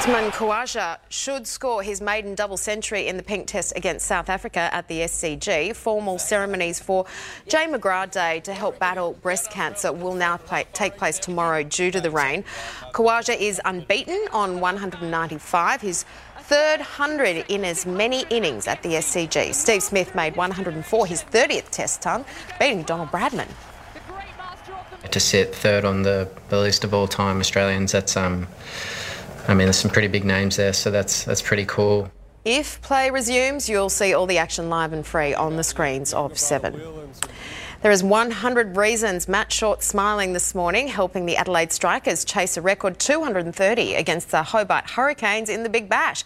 Usman Khawaja should score his maiden double century in the pink test against South Africa at the SCG. Formal ceremonies for Jane McGrath Day to help battle breast cancer will now play, take place tomorrow due to the rain. Khawaja is unbeaten on 195, his third 100 in as many innings at the SCG. Steve Smith made 104 his 30th test ton, beating Donald Bradman. To sit third on the, the list of all time Australians, that's um, I mean, there's some pretty big names there, so that's that's pretty cool. If play resumes, you'll see all the action live and free on the screens of Seven. There is 100 reasons Matt Short smiling this morning, helping the Adelaide Strikers chase a record 230 against the Hobart Hurricanes in the Big Bash.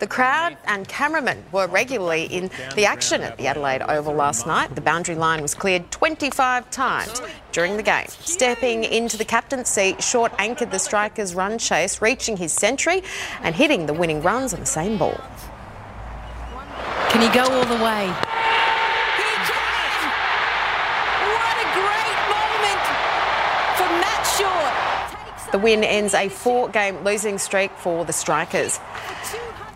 The crowd and cameramen were regularly in the action at the Adelaide Oval last night. The boundary line was cleared 25 times during the game. Stepping into the captain's seat, Short anchored the Strikers' run chase, reaching his century and hitting the winning runs on the same ball. Can he go all the way? The win ends a four-game losing streak for the Strikers.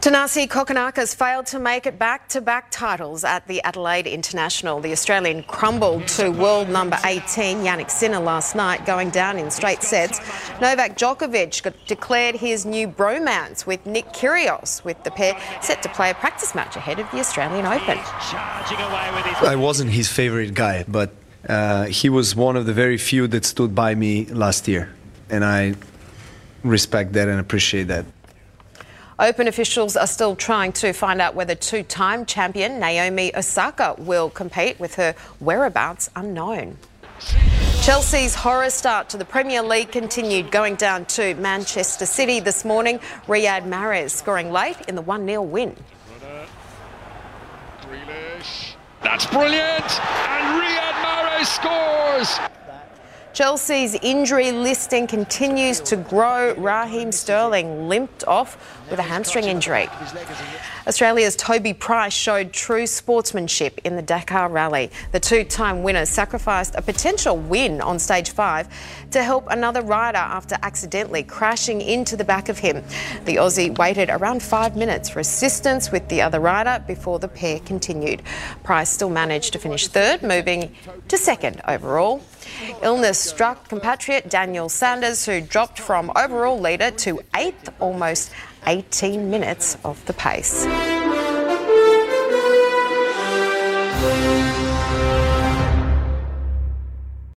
Thanasi Kokkinakis failed to make it back-to-back titles at the Adelaide International. The Australian crumbled to world number 18 Jannik Sinner last night, going down in straight sets. Novak Djokovic declared his new bromance with Nick Kyrgios, with the pair set to play a practice match ahead of the Australian Open. I wasn't his favourite guy, but uh, he was one of the very few that stood by me last year and I respect that and appreciate that. Open officials are still trying to find out whether two time champion Naomi Osaka will compete, with her whereabouts unknown. Chelsea's horror start to the Premier League continued, going down to Manchester City this morning. Riyad Mahrez scoring late in the 1 0 win. That's brilliant! And Riyad Mahrez scores! Chelsea's injury listing continues to grow. Raheem Sterling limped off with a hamstring injury. Australia's Toby Price showed true sportsmanship in the Dakar Rally. The two time winner sacrificed a potential win on stage five to help another rider after accidentally crashing into the back of him. The Aussie waited around five minutes for assistance with the other rider before the pair continued. Price still managed to finish third, moving to second overall. Illness struck compatriot Daniel Sanders, who dropped from overall leader to eighth, almost 18 minutes off the pace.